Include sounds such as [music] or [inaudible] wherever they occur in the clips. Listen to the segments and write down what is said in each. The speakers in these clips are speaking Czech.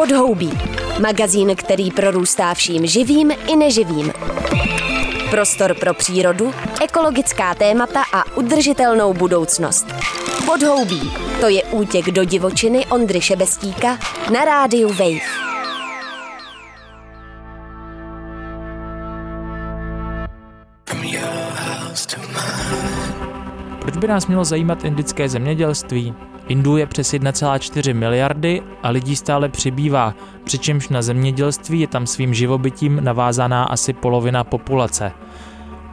Podhoubí. Magazín, který prorůstá vším živým i neživým. Prostor pro přírodu, ekologická témata a udržitelnou budoucnost. Podhoubí. To je útěk do divočiny Ondry Šebestíka na rádiu Wave. Proč by nás mělo zajímat indické zemědělství? Indů je přes 1,4 miliardy a lidí stále přibývá, přičemž na zemědělství je tam svým živobytím navázaná asi polovina populace.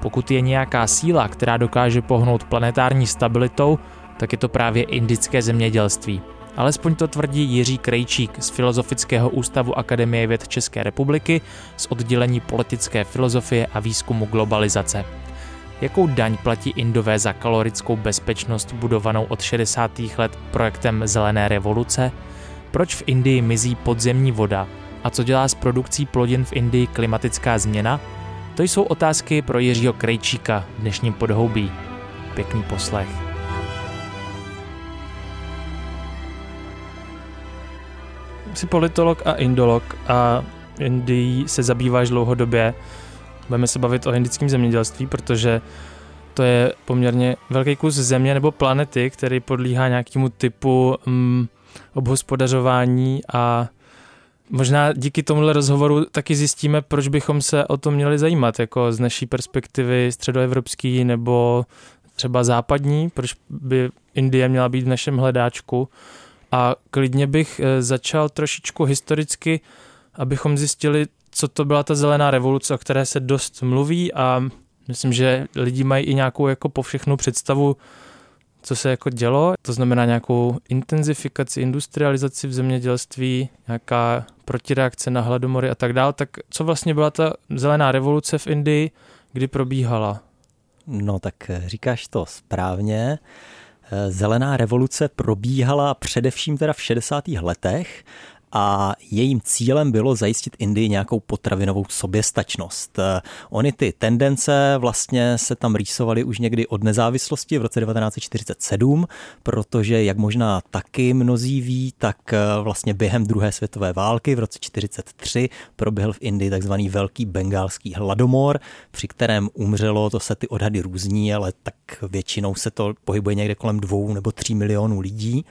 Pokud je nějaká síla, která dokáže pohnout planetární stabilitou, tak je to právě indické zemědělství. Alespoň to tvrdí Jiří Krejčík z Filozofického ústavu Akademie věd České republiky z oddělení politické filozofie a výzkumu globalizace. Jakou daň platí Indové za kalorickou bezpečnost budovanou od 60. let projektem Zelené revoluce? Proč v Indii mizí podzemní voda? A co dělá s produkcí plodin v Indii klimatická změna? To jsou otázky pro Jiřího Krejčíka v dnešním podhoubí. Pěkný poslech. Jsi politolog a indolog a Indii se zabýváš dlouhodobě. Budeme se bavit o indickém zemědělství, protože to je poměrně velký kus země nebo planety, který podlíhá nějakému typu mm, obhospodařování a možná díky tomuhle rozhovoru taky zjistíme, proč bychom se o to měli zajímat, jako z naší perspektivy středoevropský nebo třeba západní, proč by Indie měla být v našem hledáčku. A klidně bych eh, začal trošičku historicky, abychom zjistili, co to byla ta zelená revoluce, o které se dost mluví a myslím, že lidi mají i nějakou jako povšechnou představu, co se jako dělo, to znamená nějakou intenzifikaci, industrializaci v zemědělství, nějaká protireakce na hladomory a tak dále. Tak co vlastně byla ta zelená revoluce v Indii, kdy probíhala? No tak eh, říkáš to správně. Eh, zelená revoluce probíhala především teda v 60. letech a jejím cílem bylo zajistit Indii nějakou potravinovou soběstačnost. Ony ty tendence vlastně se tam rýsovaly už někdy od nezávislosti v roce 1947, protože jak možná taky mnozí ví, tak vlastně během druhé světové války v roce 1943 proběhl v Indii takzvaný velký bengálský hladomor, při kterém umřelo, to se ty odhady různí, ale tak většinou se to pohybuje někde kolem dvou nebo tří milionů lidí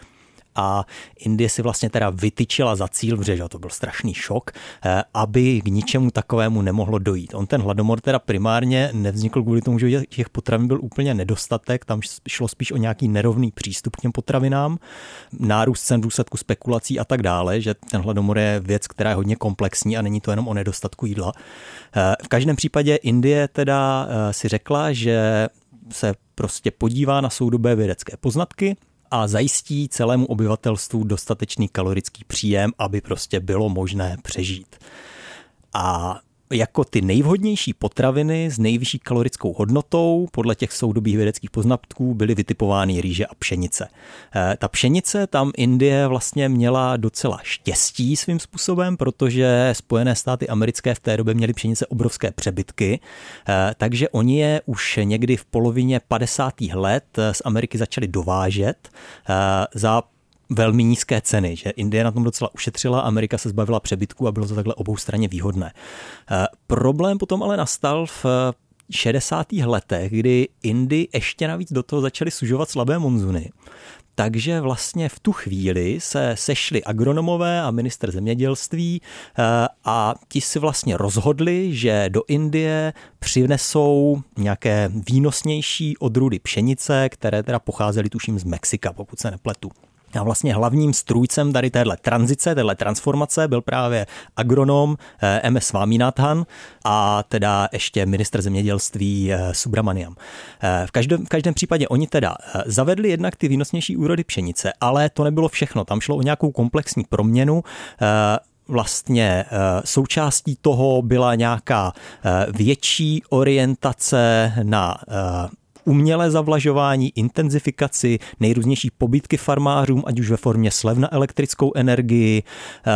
a Indie si vlastně teda vytyčila za cíl, protože to byl strašný šok, eh, aby k ničemu takovému nemohlo dojít. On ten hladomor teda primárně nevznikl kvůli tomu, že těch potravin byl úplně nedostatek, tam šlo spíš o nějaký nerovný přístup k těm potravinám, nárůst cen důsledku spekulací a tak dále, že ten hladomor je věc, která je hodně komplexní a není to jenom o nedostatku jídla. Eh, v každém případě Indie teda eh, si řekla, že se prostě podívá na soudobé vědecké poznatky, a zajistí celému obyvatelstvu dostatečný kalorický příjem, aby prostě bylo možné přežít. A jako ty nejvhodnější potraviny s nejvyšší kalorickou hodnotou podle těch soudobých vědeckých poznatků byly vytipovány rýže a pšenice. Eh, ta pšenice tam Indie vlastně měla docela štěstí svým způsobem, protože Spojené státy americké v té době měly pšenice obrovské přebytky, eh, takže oni je už někdy v polovině 50. let z Ameriky začali dovážet eh, za velmi nízké ceny, že Indie na tom docela ušetřila, Amerika se zbavila přebytku a bylo to takhle obou straně výhodné. Eh, problém potom ale nastal v 60. letech, kdy Indy ještě navíc do toho začaly sužovat slabé monzuny. Takže vlastně v tu chvíli se sešli agronomové a minister zemědělství eh, a ti si vlastně rozhodli, že do Indie přinesou nějaké výnosnější odrůdy pšenice, které teda pocházely tuším z Mexika, pokud se nepletu. A vlastně hlavním strůjcem tady téhle tranzice, téhle transformace byl právě agronom eh, MS Svaminathan a teda ještě ministr zemědělství eh, Subramaniam. Eh, v každém, v každém případě oni teda zavedli jednak ty výnosnější úrody pšenice, ale to nebylo všechno. Tam šlo o nějakou komplexní proměnu vlastně součástí toho byla nějaká větší orientace na umělé zavlažování, intenzifikaci, nejrůznější pobytky farmářům, ať už ve formě slev na elektrickou energii, eh,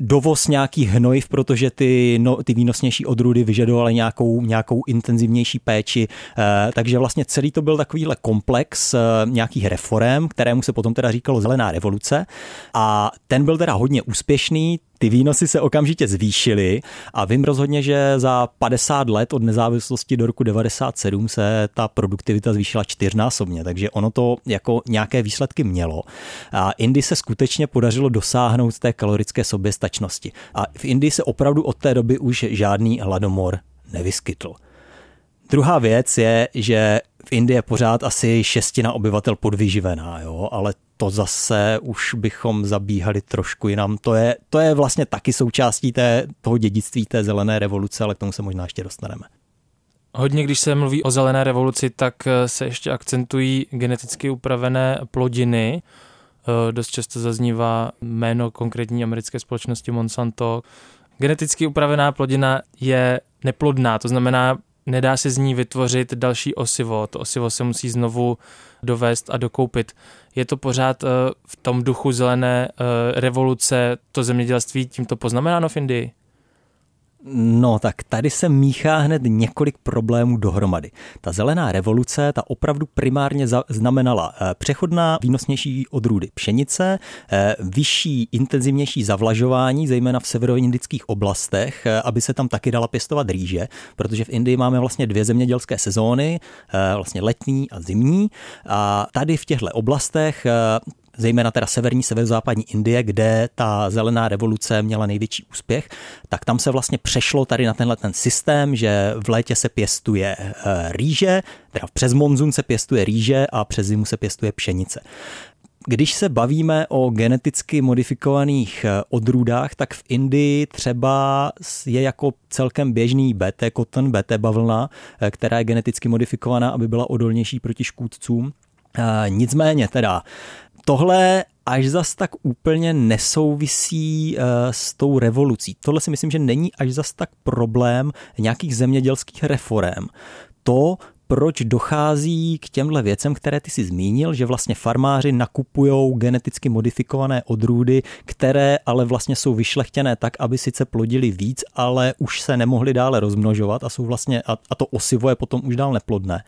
dovoz nějakých hnojiv, protože ty, no, ty výnosnější odrůdy vyžadovaly nějakou, nějakou intenzivnější péči. Eh, takže vlastně celý to byl takovýhle komplex eh, nějakých reform, kterému se potom teda říkalo zelená revoluce a ten byl teda hodně úspěšný, ty výnosy se okamžitě zvýšily a vím rozhodně, že za 50 let od nezávislosti do roku 97 se ta produktivita zvýšila čtyřnásobně, takže ono to jako nějaké výsledky mělo. A Indii se skutečně podařilo dosáhnout té kalorické soběstačnosti. A v Indii se opravdu od té doby už žádný hladomor nevyskytl. Druhá věc je, že v Indii je pořád asi šestina obyvatel podvyživená, jo, ale to zase už bychom zabíhali trošku jinam. To je, to je vlastně taky součástí té, toho dědictví té zelené revoluce, ale k tomu se možná ještě dostaneme. Hodně, když se mluví o zelené revoluci, tak eh, se ještě akcentují geneticky upravené plodiny. Eh, dost často zaznívá jméno konkrétní americké společnosti Monsanto. Geneticky upravená plodina je neplodná, to znamená, nedá se z ní vytvořit další osivo. To osivo se musí znovu dovést a dokoupit. Je to pořád eh, v tom duchu zelené revoluce to zemědělství tímto poznamenáno v Indii? No tak tady se míchá hned několik problémů dohromady. Ta zelená revoluce, ta opravdu primárně znamenala eh, přechodná výnosnější odrůdy pšenice, eh, vyšší, intenzivnější zavlažování, zejména v severoindických oblastech, eh, aby se tam taky dala pěstovat rýže, protože v Indii máme vlastně dvě zemědělské sezóny, vlastně letní a zimní. A tady v těchto oblastech zejména teda severní, severozápadní Indie, kde ta zelená revoluce měla největší úspěch, tak tam se vlastně přešlo tady na tenhle ten systém, že v létě se pěstuje eh, rýže, teda přes monzun se pěstuje rýže a přes zimu se pěstuje pšenice. Když se bavíme o geneticky modifikovaných eh, odrůdách, tak v Indii třeba je jako celkem běžný BT cotton, BT bavlna, eh, která je geneticky modifikovaná, aby byla odolnější proti škůdcům. Nicméně teda tohle až zas tak úplně nesouvisí uh, s tou revolucí. Tohle si myslím, že není až zas tak problém nějakých zemědělských reform. To, proč dochází k těmhle věcem, které ty si zmínil, že vlastně farmáři nakupují geneticky modifikované odrůdy, které ale vlastně jsou vyšlechtěné tak, aby sice plodili víc, ale už se nemohli dále rozmnožovat a jsou vlastně, a, a to osivo je potom už dál neplodné.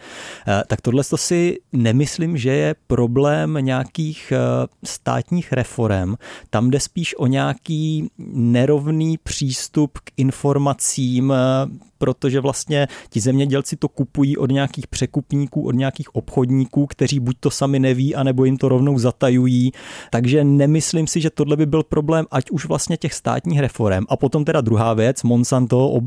Eh, tak tohle to si nemyslím, že je problém nějakých eh, státních reform. Tam jde spíš o nějaký nerovný přístup k informacím, eh, protože vlastně ti zemědělci to kupují od nějakých překupníků, od nějakých obchodníků, kteří buď to sami neví, anebo jim to rovnou zatajují. Takže nemyslím si, že tohle by byl problém, ať už vlastně těch státních reform. A potom teda druhá věc, Monsanto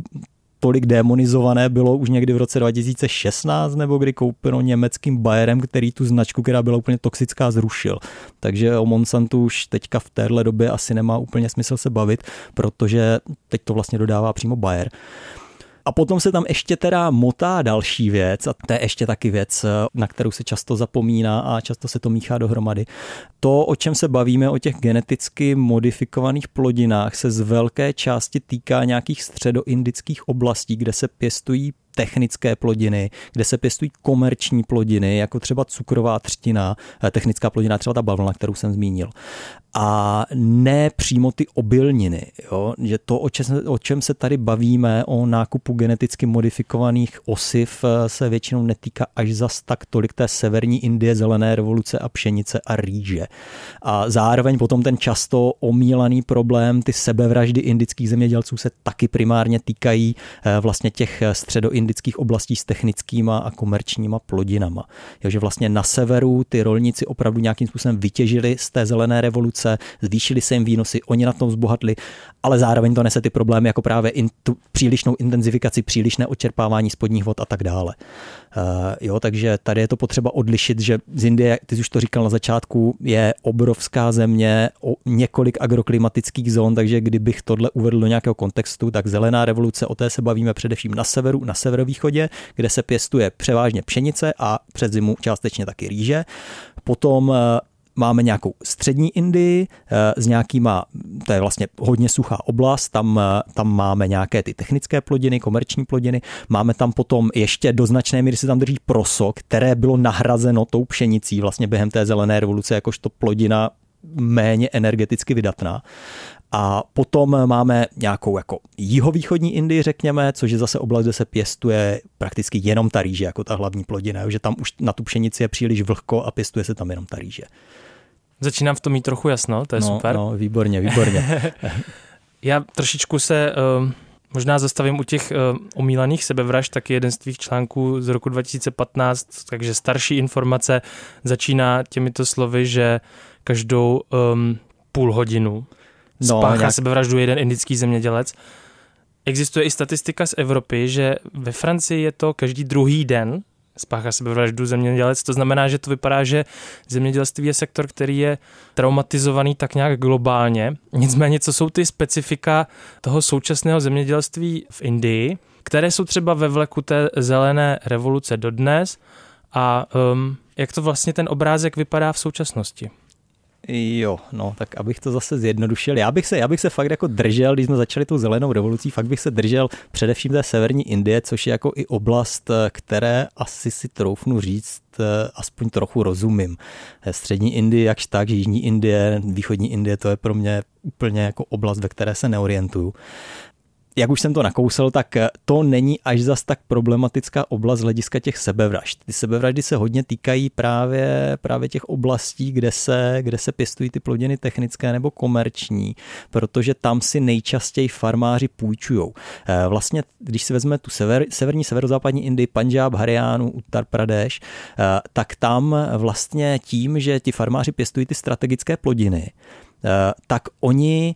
tolik demonizované bylo už někdy v roce 2016, nebo kdy koupeno německým Bayerem, který tu značku, která byla úplně toxická, zrušil. Takže o Monsantu už teďka v téhle době asi nemá úplně smysl se bavit, protože teď to vlastně dodává přímo Bayer. A potom se tam ještě teda motá další věc, a to je ještě taky věc, na kterou se často zapomíná a často se to míchá dohromady. To, o čem se bavíme, o těch geneticky modifikovaných plodinách, se z velké části týká nějakých středoindických oblastí, kde se pěstují technické plodiny, kde se pěstují komerční plodiny, jako třeba cukrová třtina, eh, technická plodina, třeba ta bavlna, kterou jsem zmínil. A ne přímo ty obilniny. Jo? Že to, o čem, o čem se tady bavíme, o nákupu geneticky modifikovaných osiv, eh, se většinou netýká až zas tak tolik té severní Indie, zelené revoluce a pšenice a rýže. A zároveň potom ten často omílaný problém, ty sebevraždy indických zemědělců se taky primárně týkají eh, vlastně těch středoindických indických oblastí s technickýma a komerčníma plodinama. Takže vlastně na severu ty rolníci opravdu nějakým způsobem vytěžili z té zelené revoluce, zvýšili se jim výnosy, oni na tom zbohatli, ale zároveň to nese ty problémy jako právě in, tu přílišnou intenzifikaci, přílišné očerpávání spodních vod a tak dále. Uh, jo, takže tady je to potřeba odlišit, že z Indie, ty jsi už to říkal na začátku, je obrovská země, o několik agroklimatických zón, takže kdybych tohle uvedl do nějakého kontextu, tak zelená revoluce, o té se bavíme především na severu, na severovýchodě, kde se pěstuje převážně pšenice a před zimu částečně taky rýže. Potom eh, máme nějakou střední Indii eh, s nějakýma, to je vlastně hodně suchá oblast, tam, eh, tam máme nějaké ty technické plodiny, komerční plodiny, máme tam potom ještě do značné míry se tam drží proso, které bylo nahrazeno tou pšenicí vlastně během té zelené revoluce jakožto plodina méně energeticky vydatná. A potom máme nějakou jako jihovýchodní Indii, řekněme, což je zase oblast, kde se pěstuje prakticky jenom ta rýže, jako ta hlavní plodina, že tam už na tu pšenici je příliš vlhko a pěstuje se tam jenom ta rýže. Začínám v tom mít trochu jasno, to je no, super. No, výborně, výborně. [laughs] Já trošičku se uh, možná zastavím u těch uh, omílaných sebevražd, taky jeden z tvých článků z roku 2015, takže starší informace začíná těmito slovy, že každou um, půl hodinu no, spáchá nějak... sebevraždu jeden indický zemědělec. Existuje i statistika z Evropy, že ve Francii je to každý druhý den spáchá sebevraždu zemědělec. To znamená, že to vypadá, že zemědělství je sektor, který je traumatizovaný tak nějak globálně. Nicméně, co jsou ty specifika toho současného zemědělství v Indii, které jsou třeba ve vleku té zelené revoluce dodnes a um, jak to vlastně ten obrázek vypadá v současnosti? Jo, no, tak abych to zase zjednodušil. Já bych se, já bych se fakt jako držel, když jsme začali tou zelenou revolucí, fakt bych se držel především té severní Indie, což je jako i oblast, které asi si troufnu říct, aspoň trochu rozumím. Střední Indie, jakž tak, jižní Indie, východní Indie, to je pro mě úplně jako oblast, ve které se neorientuju jak už jsem to nakousl, tak to není až zas tak problematická oblast z hlediska těch sebevražd. Ty sebevraždy se hodně týkají právě, právě těch oblastí, kde se, kde se pěstují ty plodiny technické nebo komerční, protože tam si nejčastěji farmáři půjčují. Eh, vlastně, když si vezmeme tu sever, severní, severozápadní Indii, Punjab, Harianu, Uttar Pradesh, eh, tak tam vlastně tím, že ti farmáři pěstují ty strategické plodiny, eh, tak oni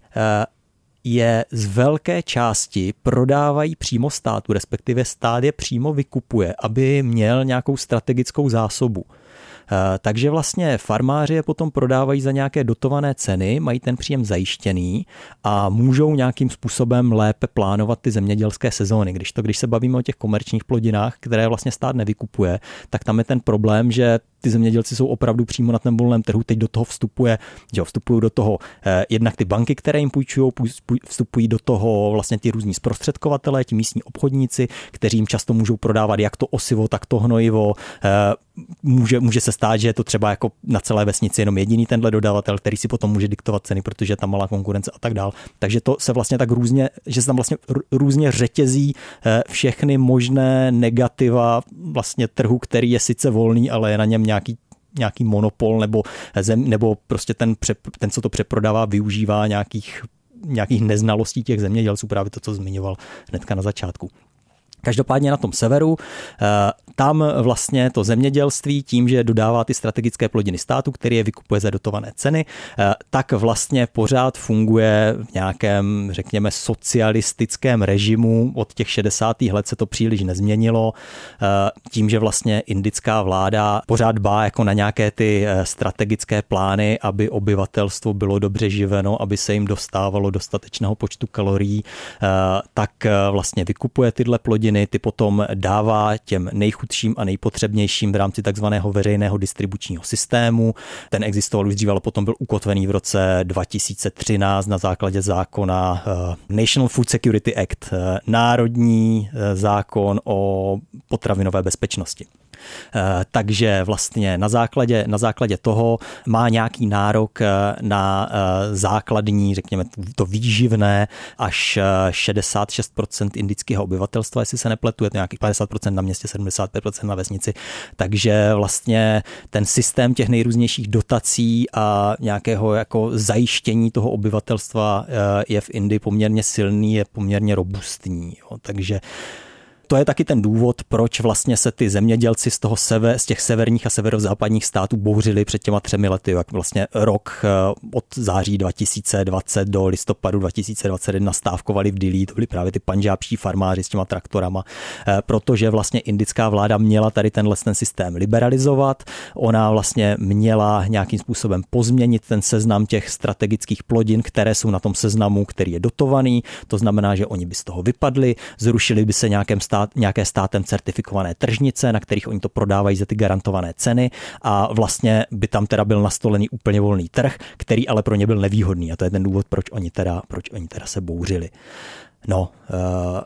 je z velké části prodávají přímo státu, respektive stát je přímo vykupuje, aby měl nějakou strategickou zásobu. Eh, takže vlastně farmáři je potom prodávají za nějaké dotované ceny, mají ten příjem zajištěný a můžou nějakým způsobem lépe plánovat ty zemědělské sezóny. Když to, když se bavíme o těch komerčních plodinách, které vlastně stát nevykupuje, tak tam je ten problém, že ty zemědělci jsou opravdu přímo na tom volném trhu, teď do toho vstupuje, že vstupují do toho eh, jednak ty banky, které jim půjčují, vstupují do toho vlastně ty různí zprostředkovatelé, ti místní obchodníci, kteří jim často můžou prodávat jak to osivo, tak to hnojivo. Eh, může, může se stát, že je to třeba jako na celé vesnici jenom jediný tenhle dodavatel, který si potom může diktovat ceny, protože je tam malá konkurence a tak dál. Takže to se vlastně tak různě, že se tam vlastně různě řetězí eh, všechny možné negativa vlastně trhu, který je sice volný, ale je na něm nějaký nějaký monopol nebo, zem, nebo prostě ten, ten, co to přeprodává, využívá nějakých nějakých neznalostí těch zemědělců, právě to, co zmiňoval hnedka na začátku. Každopádně na tom severu, eh, tam vlastně to zemědělství tím, že dodává ty strategické plodiny státu, který je vykupuje za dotované ceny, eh, tak vlastně pořád funguje v nějakém, řekněme, socialistickém režimu. Od těch 60. let se to příliš nezměnilo. Eh, tím, že vlastně indická vláda pořád dbá jako na nějaké ty strategické plány, aby obyvatelstvo bylo dobře živeno, aby se jim dostávalo dostatečného počtu kalorií, tak vlastně vykupuje tyhle plodiny hodiny ty potom dává těm nejchudším a nejpotřebnějším v rámci takzvaného veřejného distribučního systému. Ten existoval už dříve, ale potom byl ukotvený v roce 2013 na základě zákona eh, National Food Security Act, eh, národní eh, zákon o potravinové bezpečnosti. Eh, takže vlastně na základě, na základě toho má nějaký nárok eh, na eh, základní, řekněme, to výživné až 66% indického obyvatelstva, jestli se nepletu, je to nějakých 50% na městě, 75% na vesnici. Takže vlastně ten systém těch nejrůznějších dotací a nějakého jako zajištění toho obyvatelstva je v Indii poměrně silný, je poměrně robustní. Jo. Takže to je taky ten důvod, proč vlastně se ty zemědělci z toho seve, z těch severních a severozápadních států bouřili před těma třemi lety, jak vlastně rok eh, od září 2020 do listopadu 2021 stávkovali v Dili, to byli právě ty panžábští farmáři s těma traktorama, eh, protože vlastně indická vláda měla tady tenhle ten systém liberalizovat, ona vlastně měla nějakým způsobem pozměnit ten seznam těch strategických plodin, které jsou na tom seznamu, který je dotovaný, to znamená, že oni by z toho vypadli, zrušili by se nějakém stát stát, nějaké státem certifikované tržnice, na kterých oni to prodávají za ty garantované ceny a vlastně by tam teda byl nastolený úplně volný trh, který ale pro ně byl nevýhodný a to je ten důvod, proč oni teda, proč oni teda se bouřili. No, uh,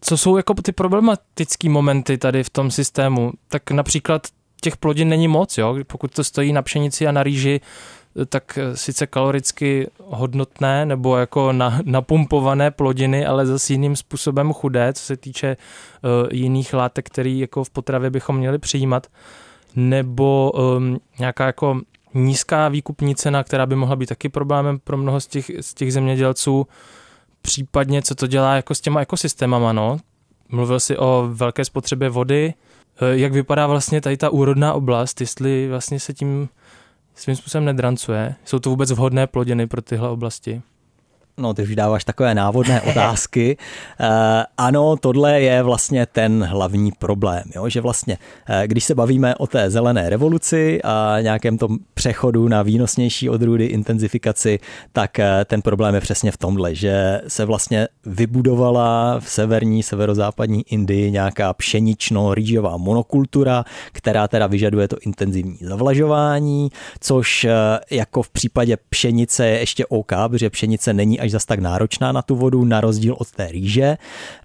co jsou jako ty problematické momenty tady v tom systému? Tak například těch plodin není moc, jo? pokud to stojí na pšenici a na rýži, tak eh, sice kaloricky hodnotné nebo jako na, [laughs] napumpované plodiny, ale zase jiným způsobem chudé, co se týče uh, jiných látek, který jako v potravě bychom měli přijímat, nebo um, nějaká jako nízká výkupní cena, která by mohla být taky problémem pro mnoho z těch, z těch zemědělců, případně co to dělá jako s těma ekosystémama, no. Mluvil jsi o velké spotřebě vody, e, jak vypadá vlastně tady ta úrodná oblast, jestli vlastně se tím svým způsobem nedrancuje. Jsou to vůbec vhodné plodiny pro tyhle oblasti? No, ty už dáváš takové návodné [laughs] otázky. Uh, ano, tohle je vlastně ten hlavní problém, jo? že vlastně, uh, když se bavíme o té zelené revoluci a nějakém tom přechodu na výnosnější odrůdy, intenzifikaci, tak uh, ten problém je přesně v tomhle, že se vlastně vybudovala v severní, severozápadní Indii nějaká pšenično-rýžová monokultura, která teda vyžaduje to intenzivní zavlažování, což jako v případě pšenice je ještě OK, protože pšenice není až zas tak náročná na tu vodu, na rozdíl od té rýže.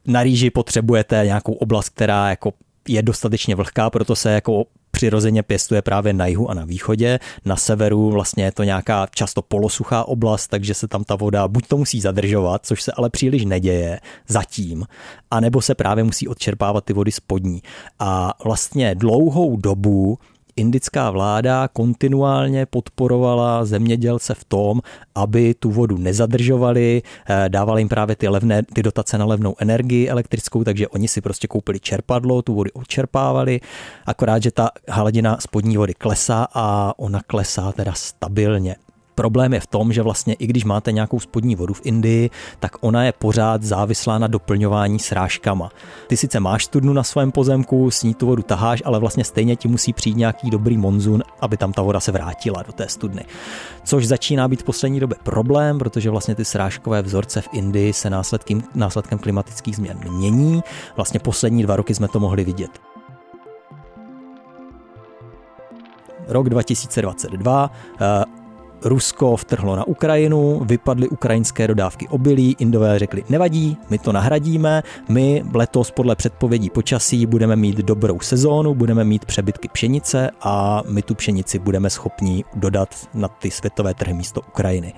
Na rýži potřebujete nějakou oblast, která jako je dostatečně vlhká, proto se jako přirozeně pěstuje právě na jihu a na východě. Na severu vlastně je to nějaká často polosuchá oblast, takže se tam ta voda buď to musí zadržovat, což se ale příliš neděje zatím, anebo se právě musí odčerpávat ty vody spodní. A vlastně dlouhou dobu indická vláda kontinuálně podporovala zemědělce v tom, aby tu vodu nezadržovali, eh, dávali jim právě ty, levné, ty dotace na levnou energii elektrickou, takže oni si prostě koupili čerpadlo, tu vodu odčerpávali, akorát, že ta hladina spodní vody klesá a ona klesá teda stabilně. Problém je v tom, že vlastně i když máte nějakou spodní vodu v Indii, tak ona je pořád závislá na doplňování srážkama. Ty sice máš studnu na svém pozemku, s ní tu vodu taháš, ale vlastně stejně ti musí přijít nějaký dobrý monzun, aby tam ta voda se vrátila do té studny. Což začíná být v poslední době problém, protože vlastně ty srážkové vzorce v Indii se následkem, následkem klimatických změn mění. Vlastně poslední dva roky jsme to mohli vidět. Rok 2022, Rusko vtrhlo na Ukrajinu, vypadly ukrajinské dodávky obilí, Indové řekli, nevadí, my to nahradíme, my letos podle předpovědí počasí budeme mít dobrou sezónu, budeme mít přebytky pšenice a my tu pšenici budeme schopni dodat na ty světové trhy místo Ukrajiny.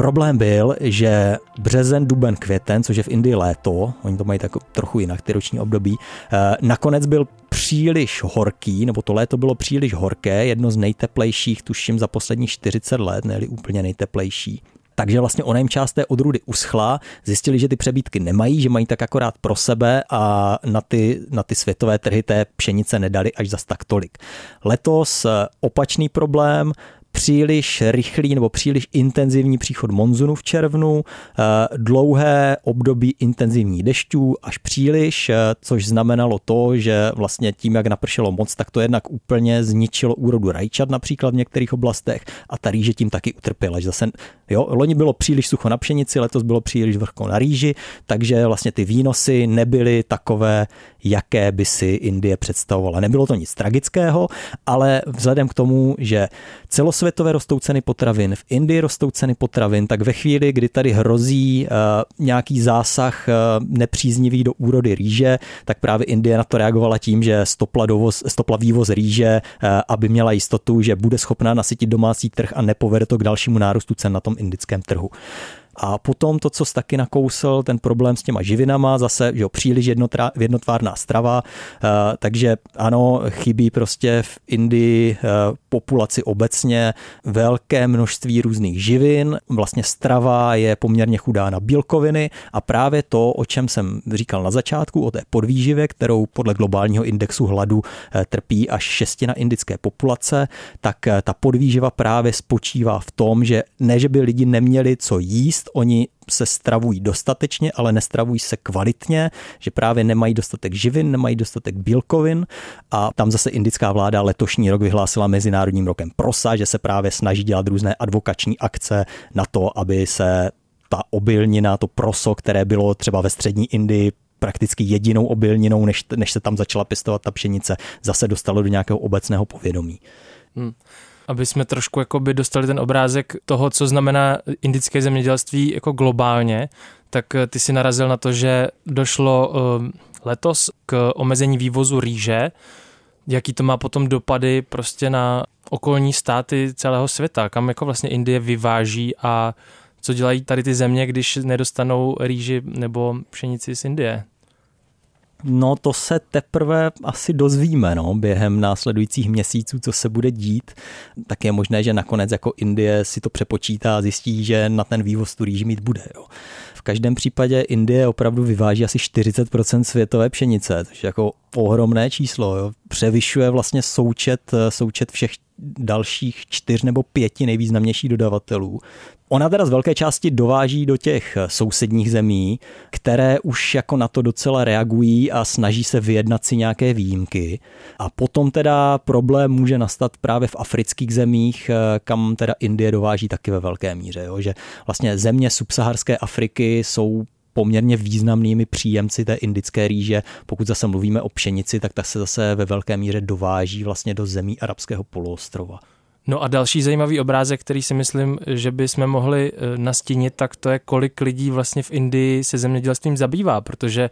Problém byl, že březen, duben, květen, což je v Indii léto, oni to mají tak trochu jinak, ty roční období, eh, nakonec byl příliš horký, nebo to léto bylo příliš horké, jedno z nejteplejších, tuším, za poslední 40 let, ne úplně nejteplejší. Takže vlastně ona jim část té odrůdy uschla, zjistili, že ty přebítky nemají, že mají tak akorát pro sebe a na ty, na ty světové trhy té pšenice nedali až zas tak tolik. Letos eh, opačný problém, příliš rychlý nebo příliš intenzivní příchod monzunu v červnu, eh, dlouhé období intenzivní dešťů až příliš, eh, což znamenalo to, že vlastně tím, jak napršelo moc, tak to jednak úplně zničilo úrodu rajčat například v některých oblastech a ta rýže tím taky utrpěla. Že zase, jo, loni bylo příliš sucho na pšenici, letos bylo příliš vlhko na rýži, takže vlastně ty výnosy nebyly takové, jaké by si Indie představovala. Nebylo to nic tragického, ale vzhledem k tomu, že celosvětové rostou ceny potravin, v Indii rostou ceny potravin, tak ve chvíli, kdy tady hrozí uh, nějaký zásah uh, nepříznivý do úrody rýže, tak právě Indie na to reagovala tím, že stopla, dovoz, stopla vývoz rýže, uh, aby měla jistotu, že bude schopná nasytit domácí trh a nepovede to k dalšímu nárůstu cen na tom indickém trhu. A potom to, co jsi taky nakousl, ten problém s těma živinama, zase že jo, příliš jednotvárná strava, uh, takže ano, chybí prostě v Indii uh, populaci obecně velké množství různých živin, vlastně strava je poměrně chudá na bílkoviny. A právě to, o čem jsem říkal na začátku, o té podvýživě, kterou podle globálního indexu hladu uh, trpí až šestina indické populace, tak ta podvýživa právě spočívá v tom, že ne, že by lidi neměli co jíst, oni se stravují dostatečně, ale nestravují se kvalitně, že právě nemají dostatek živin, nemají dostatek bílkovin a tam zase indická vláda letošní rok vyhlásila Mezinárodním rokem prosa, že se právě snaží dělat různé advokační akce na to, aby se ta obilnina, to proso, které bylo třeba ve střední Indii prakticky jedinou obilninou, než, než se tam začala pěstovat ta pšenice, zase dostalo do nějakého obecného povědomí. Hmm aby jsme trošku jakoby dostali ten obrázek toho, co znamená indické zemědělství jako globálně, tak eh, ty si narazil na to, že došlo eh, letos k omezení vývozu rýže, jaký to má potom dopady prostě na okolní státy celého světa, kam jako vlastně Indie vyváží a co dělají tady ty země, když nedostanou rýži nebo pšenici z Indie? No to se teprve asi dozvíme no, během následujících měsíců, co se bude dít. Tak je možné, že nakonec jako Indie si to přepočítá a zjistí, že na ten vývoz tu rýži mít bude. Jo. V každém případě Indie opravdu vyváží asi 40% světové pšenice, což je jako ohromné číslo. Jo. Převyšuje vlastně součet, součet všech dalších čtyř nebo pěti nejvýznamnějších dodavatelů. Ona teda z velké části dováží do těch sousedních zemí, které už jako na to docela reagují a snaží se vyjednat si nějaké výjimky. A potom teda problém může nastat právě v afrických zemích, kam teda Indie dováží taky ve velké míře. Jo? Že vlastně země subsaharské Afriky jsou poměrně významnými příjemci té indické rýže. Pokud zase mluvíme o pšenici, tak ta se zase ve velké míře dováží vlastně do zemí arabského poloostrova. No a další zajímavý obrázek, který si myslím, že bychom mohli eh, nastínit, tak to je, kolik lidí vlastně v Indii se zemědělstvím zabývá, protože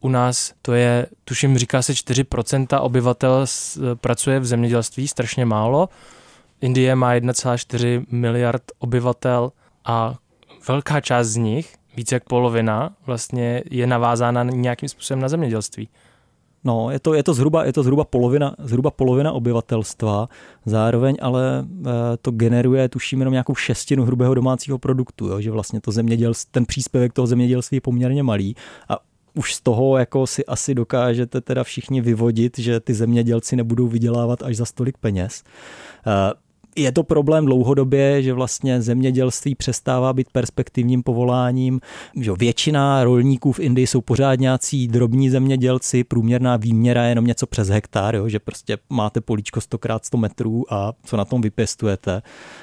u nás to je, tuším, říká se 4% obyvatel pracuje v zemědělství, strašně málo. Indie má 1,4 miliard obyvatel a velká část z nich více jak polovina vlastně je navázána nějakým způsobem na zemědělství. No, je to, je to, zhruba, je to zhruba, polovina, zhruba polovina obyvatelstva, zároveň ale e, to generuje, tuším, jenom nějakou šestinu hrubého domácího produktu, jo, že vlastně to ten příspěvek toho zemědělství je poměrně malý a už z toho jako si asi dokážete teda všichni vyvodit, že ty zemědělci nebudou vydělávat až za stolik peněz. Je to problém dlouhodobě, že vlastně zemědělství přestává být perspektivním povoláním. Že většina rolníků v Indii jsou pořád nějací drobní zemědělci, průměrná výměra je jenom něco přes hektar, jo, že prostě máte políčko 100 x 100 metrů a co na tom vypěstujete.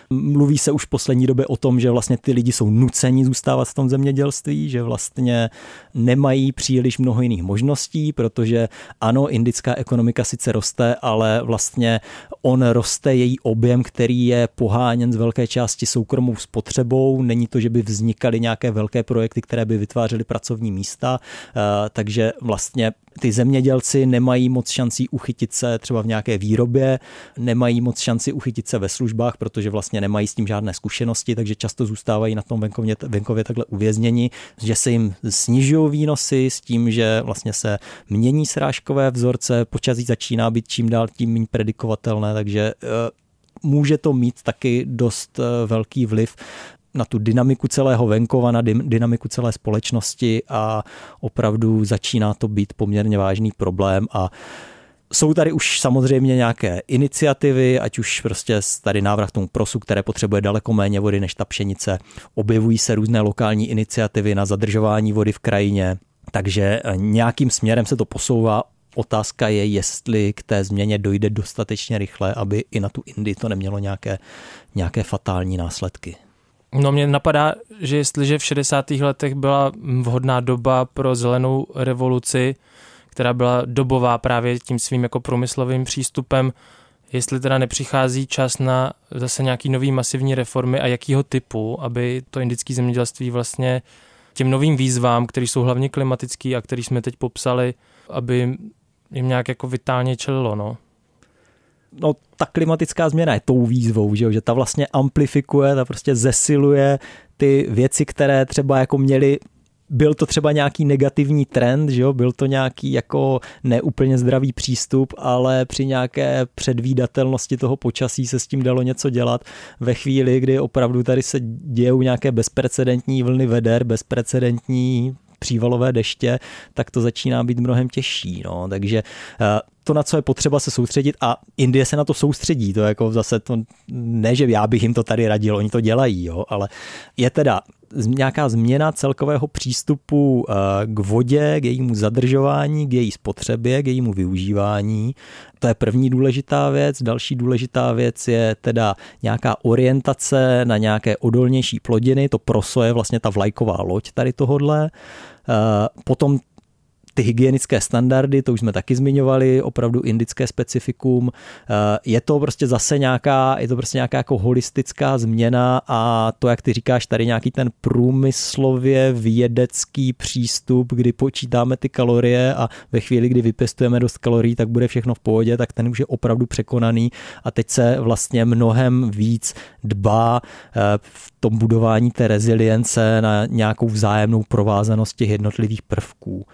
Mluví se už v poslední době o tom, že vlastně ty lidi jsou nuceni zůstávat v tom zemědělství, že vlastně nemají příliš mnoho jiných možností, protože ano, indická ekonomika sice roste, ale vlastně on roste její objem, který je poháněn z velké části soukromou spotřebou. Není to, že by vznikaly nějaké velké projekty, které by vytvářely pracovní místa, eh, takže vlastně ty zemědělci nemají moc šancí uchytit se třeba v nějaké výrobě, nemají moc šanci uchytit se ve službách, protože vlastně nemají s tím žádné zkušenosti, takže často zůstávají na tom venkově, venkově takhle uvězněni, že se jim snižují výnosy s tím, že vlastně se mění srážkové vzorce, počasí začíná být čím dál tím méně predikovatelné, takže eh, může to mít taky dost eh, velký vliv na tu dynamiku celého venkova, na dynamiku celé společnosti a opravdu začíná to být poměrně vážný problém a jsou tady už samozřejmě nějaké iniciativy, ať už prostě tady návrh tomu prosu, které potřebuje daleko méně vody než ta pšenice. Objevují se různé lokální iniciativy na zadržování vody v krajině, takže nějakým směrem se to posouvá. Otázka je, jestli k té změně dojde dostatečně rychle, aby i na tu Indii to nemělo nějaké, nějaké fatální následky. No mě napadá, že jestliže v 60. letech byla vhodná doba pro zelenou revoluci, která byla dobová právě tím svým jako průmyslovým přístupem, jestli teda nepřichází čas na zase nějaký nový masivní reformy a jakýho typu, aby to indické zemědělství vlastně těm novým výzvám, které jsou hlavně klimatický a který jsme teď popsali, aby jim nějak jako vitálně čelilo, no no, ta klimatická změna je tou výzvou, že, že ta vlastně amplifikuje, ta prostě zesiluje ty věci, které třeba jako měly byl to třeba nějaký negativní trend, že jo? byl to nějaký jako neúplně zdravý přístup, ale při nějaké předvídatelnosti toho počasí se s tím dalo něco dělat. Ve chvíli, kdy opravdu tady se dějou nějaké bezprecedentní vlny veder, bezprecedentní přívalové deště, tak to začíná být mnohem těžší. No. Takže eh, to, na co je potřeba se soustředit a Indie se na to soustředí, to jako zase to ne, že já bych jim to tady radil, oni to dělají, jo, ale je teda nějaká změna celkového přístupu eh, k vodě, k jejímu zadržování, k její spotřebě, k jejímu využívání. To je první důležitá věc. Další důležitá věc je teda nějaká orientace na nějaké odolnější plodiny. To proso je vlastně ta vlajková loď tady tohodle. Eh, potom ty hygienické standardy, to už jsme taky zmiňovali, opravdu indické specifikum. Eh, je to prostě zase nějaká, je to prostě nějaká jako holistická změna a to, jak ty říkáš, tady nějaký ten průmyslově vědecký přístup, kdy počítáme ty kalorie a ve chvíli, kdy vypěstujeme dost kalorií, tak bude všechno v pohodě, tak ten už je opravdu překonaný a teď se vlastně mnohem víc dbá eh, v tom budování té rezilience na nějakou vzájemnou provázanost těch jednotlivých prvků.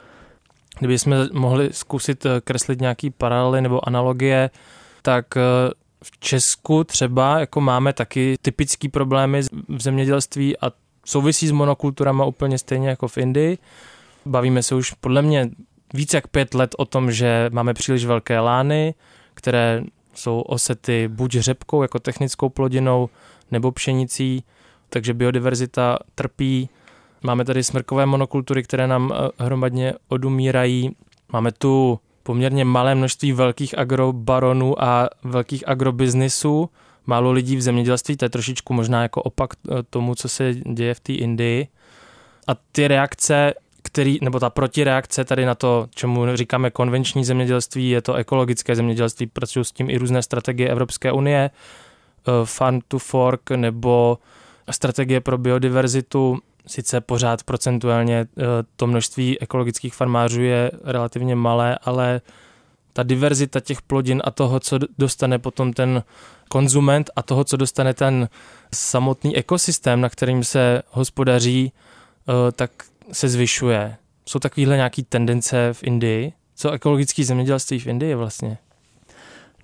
Kdyby jsme mohli zkusit kreslit nějaký paralely nebo analogie, tak v Česku třeba jako máme taky typické problémy v zemědělství a souvisí s monokulturama úplně stejně jako v Indii. Bavíme se už podle mě více jak pět let o tom, že máme příliš velké lány, které jsou osety buď řepkou jako technickou plodinou nebo pšenicí, takže biodiverzita trpí. Máme tady smrkové monokultury, které nám eh, hromadně odumírají. Máme tu poměrně malé množství velkých agrobaronů a velkých agrobiznisů, málo lidí v zemědělství, to je trošičku možná jako opak eh, tomu, co se děje v té Indii. A ty reakce, který, nebo ta protireakce tady na to, čemu říkáme konvenční zemědělství, je to ekologické zemědělství, pracují s tím i různé strategie Evropské unie, eh, Farm to Fork nebo strategie pro biodiverzitu, sice pořád procentuálně eh, to množství ekologických farmářů je relativně malé, ale ta diverzita těch plodin a toho, co dostane potom ten konzument a toho, co dostane ten samotný ekosystém, na kterým se hospodaří, eh, tak se zvyšuje. Jsou takovéhle nějaké tendence v Indii? Co ekologické zemědělství v Indii vlastně?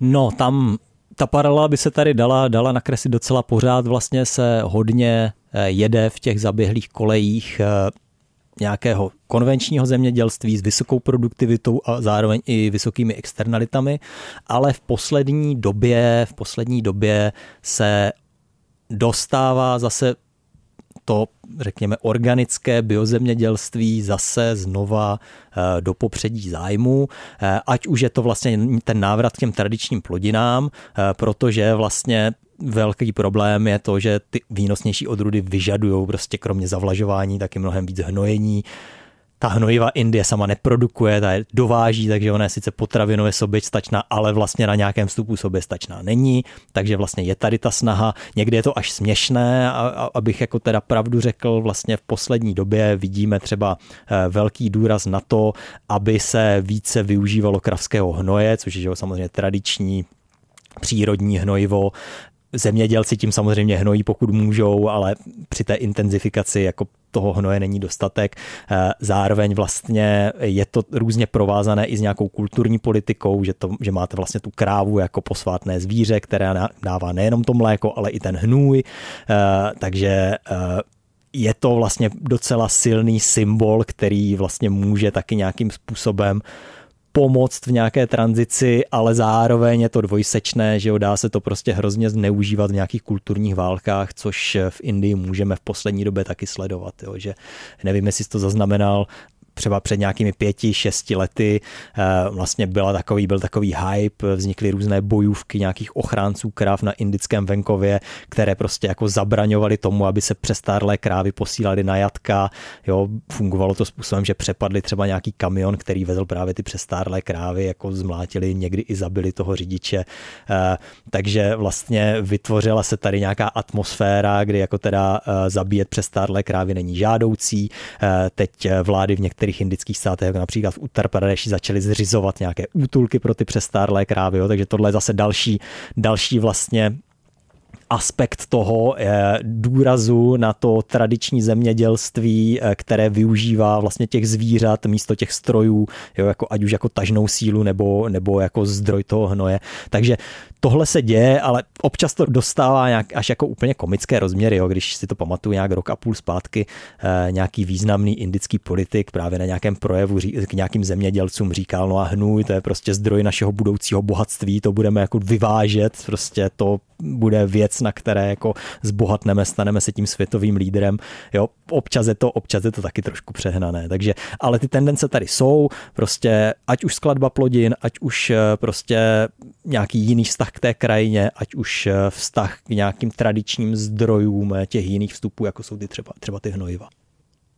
No, tam ta paralela by se tady dala, dala nakreslit docela pořád. Vlastně se hodně eh, jede v těch zaběhlých kolejích eh, nějakého konvenčního zemědělství s vysokou produktivitou a zároveň i vysokými externalitami, ale v poslední době, v poslední době se dostává zase to, řekněme, organické biozemědělství zase znova eh, do popředí zájmu, eh, ať už je to vlastně ten návrat k těm tradičním plodinám, eh, protože vlastně velký problém je to, že ty výnosnější odrůdy vyžadují prostě kromě zavlažování taky mnohem víc hnojení, ta hnojiva Indie sama neprodukuje, ta je dováží, takže ona je sice potravinově soběstačná, ale vlastně na nějakém vstupu soběstačná není, takže vlastně je tady ta snaha, někdy je to až směšné, a, a, abych jako teda pravdu řekl, vlastně v poslední době vidíme třeba eh, velký důraz na to, aby se více využívalo kravského hnoje, což je samozřejmě tradiční přírodní hnojivo, Zemědělci tím samozřejmě hnojí, pokud můžou, ale při té intenzifikaci jako toho hnoje není dostatek. Eh, zároveň vlastně je to různě provázané i s nějakou kulturní politikou, že, to, že máte vlastně tu krávu jako posvátné zvíře, které dává nejenom to mléko, ale i ten hnůj. Eh, takže eh, je to vlastně docela silný symbol, který vlastně může taky nějakým způsobem pomoct v nějaké tranzici, ale zároveň je to dvojsečné, že jo, dá se to prostě hrozně zneužívat v nějakých kulturních válkách, což v Indii můžeme v poslední době taky sledovat, jo, že nevím, jestli jsi to zaznamenal, třeba před nějakými pěti, šesti lety eh, vlastně byla takový, byl takový hype, vznikly různé bojůvky nějakých ochránců kráv na indickém venkově, které prostě jako zabraňovaly tomu, aby se přestárlé krávy posílaly na jatka. Jo, fungovalo to způsobem, že přepadli třeba nějaký kamion, který vezl právě ty přestárlé krávy, jako zmlátili, někdy i zabili toho řidiče. Eh, takže vlastně vytvořila se tady nějaká atmosféra, kdy jako teda eh, zabíjet přestárlé krávy není žádoucí. Teď vlády v některých některých indických státech, jako například v Uttar Pradeshi, začaly zřizovat nějaké útulky pro ty přestárlé krávy, jo, takže tohle je zase další, další vlastně aspekt toho eh, důrazu na to tradiční zemědělství, eh, které využívá vlastně těch zvířat místo těch strojů, jo, jako, ať už jako tažnou sílu nebo, nebo jako zdroj toho hnoje. Takže tohle se děje, ale občas to dostává nějak, až jako úplně komické rozměry, jo, když si to pamatuju nějak rok a půl zpátky, eh, nějaký významný indický politik právě na nějakém projevu ří, k nějakým zemědělcům říkal, no a hnůj, to je prostě zdroj našeho budoucího bohatství, to budeme jako vyvážet, prostě to bude věc, na které jako zbohatneme, staneme se tím světovým lídrem. Jo, občas je to, občas je to taky trošku přehnané. Takže, ale ty tendence tady jsou, prostě ať už skladba plodin, ať už eh, prostě nějaký jiný vztah k té krajině, ať už eh, vztah k nějakým tradičním zdrojům eh, těch jiných vstupů, jako jsou ty třeba, třeba ty hnojiva.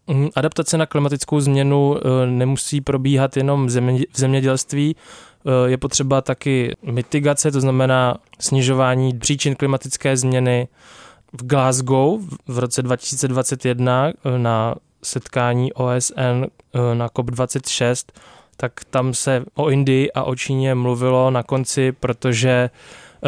Mhm, adaptace na klimatickou změnu nemusí probíhat jenom v zemědělství, je potřeba taky mitigace, to znamená snižování příčin klimatické změny. V Glasgow v roce 2021 na setkání OSN na COP26 tak tam se o Indii a o Číně mluvilo na konci, protože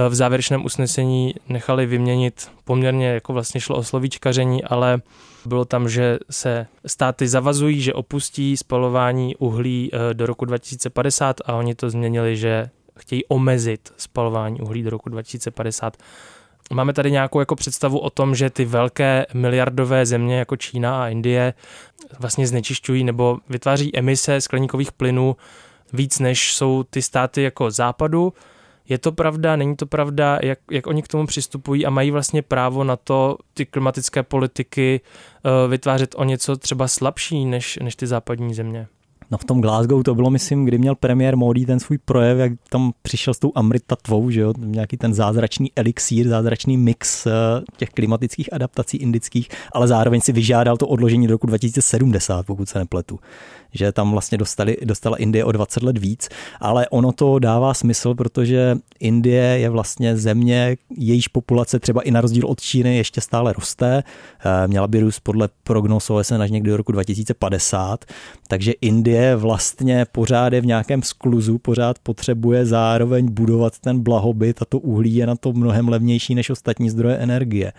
v závěrečném usnesení nechali vyměnit poměrně, jako vlastně šlo o slovíčkaření, ale bylo tam, že se státy zavazují, že opustí spalování uhlí do roku 2050 a oni to změnili, že chtějí omezit spalování uhlí do roku 2050. Máme tady nějakou jako představu o tom, že ty velké miliardové země jako Čína a Indie vlastně znečišťují nebo vytváří emise skleníkových plynů víc, než jsou ty státy jako západu. Je to pravda, není to pravda, jak, jak oni k tomu přistupují a mají vlastně právo na to ty klimatické politiky uh, vytvářet o něco třeba slabší než, než ty západní země? No v tom Glasgow to bylo, myslím, kdy měl premiér Modi ten svůj projev, jak tam přišel s tou Amrita tvou, že jo, nějaký ten zázračný elixír, zázračný mix eh, těch klimatických adaptací indických, ale zároveň si vyžádal to odložení do roku 2070, pokud se nepletu že tam vlastně dostali, dostala Indie o 20 let víc, ale ono to dává smysl, protože Indie je vlastně země, jejíž populace třeba i na rozdíl od Číny ještě stále roste. Eh, měla by růst podle prognóz OSN až někdy do roku 2050, takže Indie vlastně pořád je v nějakém skluzu, pořád potřebuje zároveň budovat ten blahobyt a to uhlí je na to mnohem levnější než ostatní zdroje energie.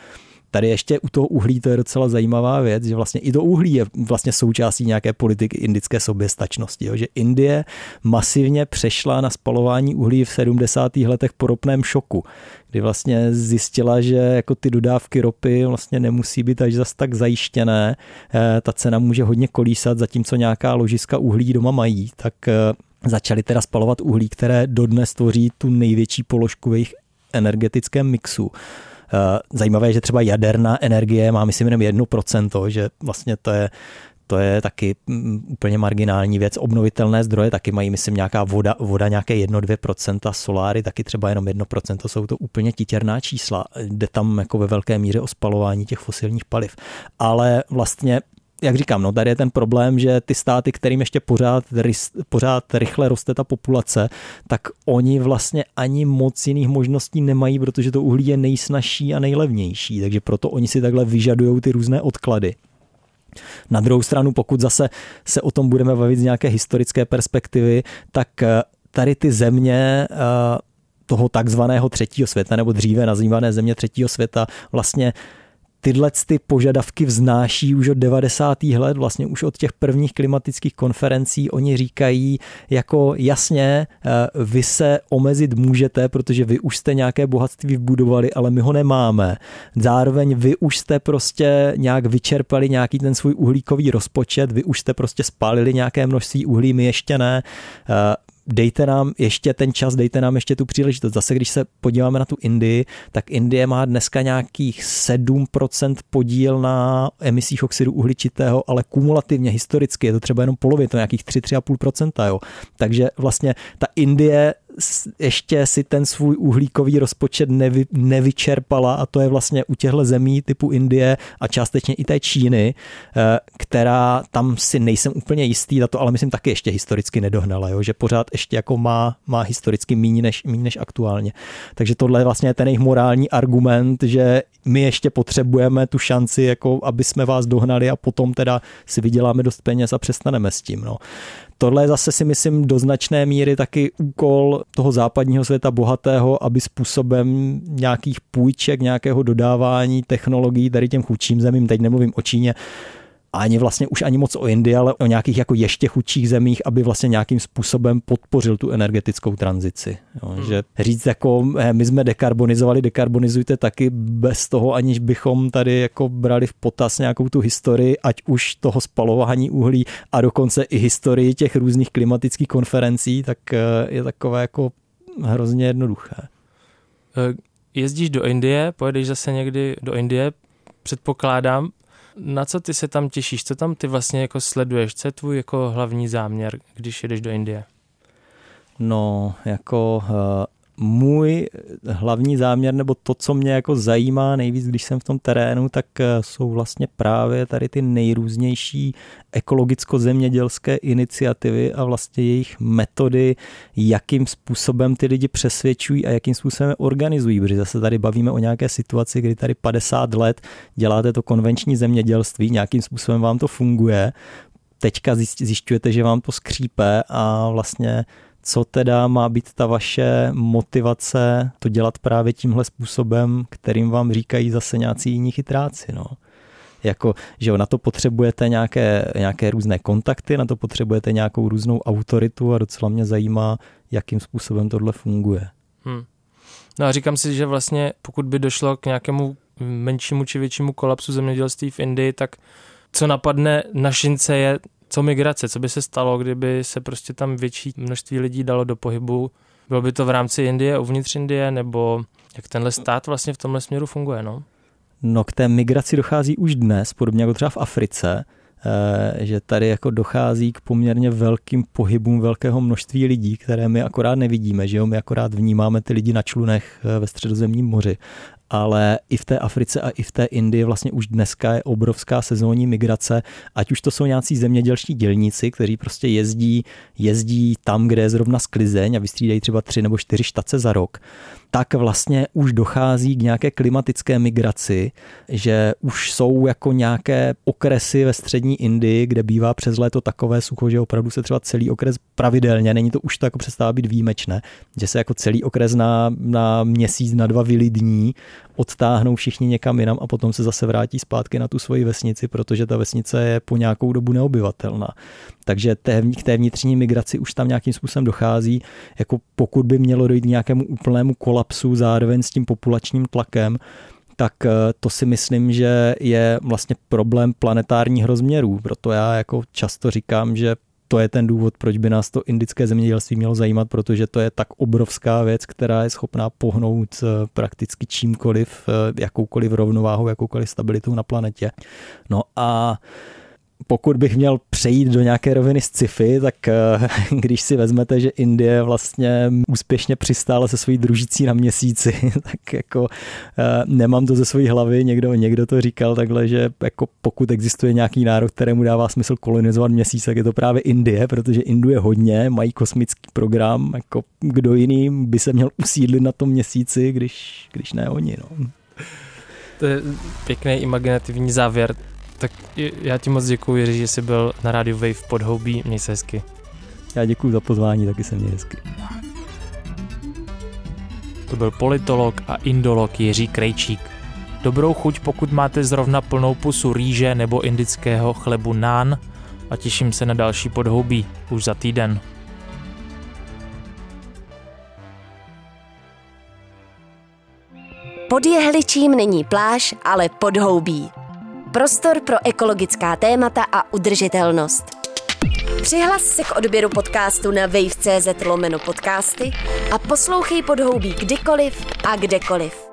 Tady ještě u toho uhlí to je docela zajímavá věc, že vlastně i to uhlí je vlastně součástí nějaké politiky indické soběstačnosti. Jo? Že Indie masivně přešla na spalování uhlí v 70. letech po ropném šoku, kdy vlastně zjistila, že jako ty dodávky ropy vlastně nemusí být až zas tak zajištěné. Eh, ta cena může hodně kolísat, zatímco nějaká ložiska uhlí doma mají, tak eh, začali teda spalovat uhlí, které dodnes tvoří tu největší položku v jejich energetickém mixu. Eh, zajímavé je, že třeba jaderná energie má, myslím, jenom 1%, že vlastně to je to je taky mm, úplně marginální věc. Obnovitelné zdroje taky mají, myslím, nějaká voda, voda nějaké 1-2%, soláry taky třeba jenom 1%, jsou to úplně titěrná čísla. Jde tam jako ve velké míře o spalování těch fosilních paliv. Ale vlastně jak říkám, no tady je ten problém, že ty státy, kterým ještě pořád, pořád rychle roste ta populace, tak oni vlastně ani moc jiných možností nemají, protože to uhlí je nejsnažší a nejlevnější, takže proto oni si takhle vyžadují ty různé odklady. Na druhou stranu, pokud zase se o tom budeme bavit z nějaké historické perspektivy, tak eh, tady ty země eh, toho takzvaného třetího světa, nebo dříve nazývané země třetího světa, vlastně tyhle ty požadavky vznáší už od 90. let, vlastně už od těch prvních klimatických konferencí. Oni říkají jako jasně, eh, vy se omezit můžete, protože vy už jste nějaké bohatství vbudovali, ale my ho nemáme. Zároveň vy už jste prostě nějak vyčerpali nějaký ten svůj uhlíkový rozpočet, vy už jste prostě spálili nějaké množství uhlí, my ještě ne eh, dejte nám ještě ten čas, dejte nám ještě tu příležitost. Zase, když se podíváme na tu Indii, tak Indie má dneska nějakých 7% podíl na emisích oxidu uhličitého, ale kumulativně, historicky je to třeba jenom polovina, to nějakých 3-3,5%. Jo. Takže vlastně ta Indie ještě si ten svůj uhlíkový rozpočet nevy, nevyčerpala a to je vlastně u těchto zemí typu Indie a částečně i té Číny, eh, která tam si nejsem úplně jistý, na to ale myslím taky ještě historicky nedohnala, jo, že pořád ještě jako má, má historicky méně než, méně než aktuálně. Takže tohle je vlastně ten jejich morální argument, že my ještě potřebujeme tu šanci, jako aby jsme vás dohnali a potom teda si vyděláme dost peněz a přestaneme s tím. No. Tohle je zase si myslím do značné míry taky úkol toho západního světa bohatého, aby způsobem nějakých půjček, nějakého dodávání technologií tady těm chudším zemím, teď nemluvím o Číně, ani vlastně už ani moc o Indii, ale o nějakých jako ještě chudších zemích, aby vlastně nějakým způsobem podpořil tu energetickou tranzici. Jo, hmm. Že říct jako eh, my jsme dekarbonizovali, dekarbonizujte taky bez toho, aniž bychom tady jako brali v potaz nějakou tu historii, ať už toho spalování uhlí a dokonce i historii těch různých klimatických konferencí, tak eh, je takové jako hrozně jednoduché. Eh, jezdíš do Indie, pojedeš zase někdy do Indie, předpokládám, na co ty se tam těšíš? Co tam ty vlastně jako sleduješ? Co je tvůj jako hlavní záměr, když jedeš do Indie? No, jako uh, můj hlavní záměr, nebo to, co mě jako zajímá nejvíc, když jsem v tom terénu, tak eh, jsou vlastně právě tady ty nejrůznější ekologicko-zemědělské iniciativy a vlastně jejich metody, jakým způsobem ty lidi přesvědčují a jakým způsobem organizují. Protože zase tady bavíme o nějaké situaci, kdy tady 50 let děláte to konvenční zemědělství, nějakým způsobem vám to funguje, teďka zjišťujete, že vám to skřípe a vlastně co teda má být ta vaše motivace to dělat právě tímhle způsobem, kterým vám říkají zase nějací jiní chytráci. No. Jako, že na to potřebujete nějaké, nějaké různé kontakty, na to potřebujete nějakou různou autoritu a docela mě zajímá, jakým způsobem tohle funguje. Hmm. No a říkám si, že vlastně pokud by došlo k nějakému menšímu či většímu kolapsu zemědělství v Indii, tak co napadne na šince je co migrace, co by se stalo, kdyby se prostě tam větší množství lidí dalo do pohybu. Bylo by to v rámci Indie, uvnitř Indie, nebo jak tenhle stát vlastně v tomhle směru funguje, no? No k té migraci dochází už dnes, podobně jako třeba v Africe, eh, že tady jako dochází k poměrně velkým pohybům velkého množství lidí, které my akorát nevidíme, že jo, my akorát vnímáme ty lidi na člunech eh, ve středozemním moři, ale i v té Africe a i v té Indii vlastně už dneska je obrovská sezónní migrace, ať už to jsou nějací zemědělští dělníci, kteří prostě jezdí, jezdí tam, kde je zrovna sklizeň a vystřídají třeba tři nebo čtyři štace za rok, tak vlastně už dochází k nějaké klimatické migraci, že už jsou jako nějaké okresy ve střední Indii, kde bývá přes léto takové sucho, že opravdu se třeba celý okres pravidelně, není to už to jako přestává být výjimečné, že se jako celý okres na, na měsíc, na dva vylidní, odtáhnou všichni někam jinam a potom se zase vrátí zpátky na tu svoji vesnici, protože ta vesnice je po nějakou dobu neobyvatelná. Takže k té vnitřní migraci už tam nějakým způsobem dochází. Jako pokud by mělo dojít k nějakému úplnému kolapsu zároveň s tím populačním tlakem, tak eh, to si myslím, že je vlastně problém planetárních rozměrů. Proto já jako často říkám, že to je ten důvod, proč by nás to indické zemědělství mělo zajímat, protože to je tak obrovská věc, která je schopná pohnout eh, prakticky čímkoliv, eh, jakoukoliv rovnováhou, jakoukoliv stabilitou na planetě. No a pokud bych měl přejít do nějaké roviny z sci-fi, tak eh, [laughs] když si vezmete, že Indie vlastně úspěšně přistála se svojí družicí na měsíci, [laughs] tak jako eh, nemám to ze své hlavy, někdo, někdo to říkal takhle, že jako pokud existuje nějaký národ, kterému dává smysl kolonizovat měsíc, tak je to právě Indie, protože Indu je hodně, mají kosmický program, jako kdo jiný by se měl usídlit na tom měsíci, když, když ne oni. No. To je pěkný imaginativní závěr tak já ti moc děkuji, Jiří, že jsi byl na rádiu Wave v Podhoubí. Měj se hezky. Já děkuji za pozvání, taky se měj hezky. To byl politolog a indolog Jiří Krejčík. Dobrou chuť, pokud máte zrovna plnou pusu rýže nebo indického chlebu nán a těším se na další podhoubí už za týden. Pod jehličím není pláž, ale podhoubí. Prostor pro ekologická témata a udržitelnost. Přihlas se k odběru podcastu na wave.cz lomeno podcasty a poslouchej podhoubí kdykoliv a kdekoliv.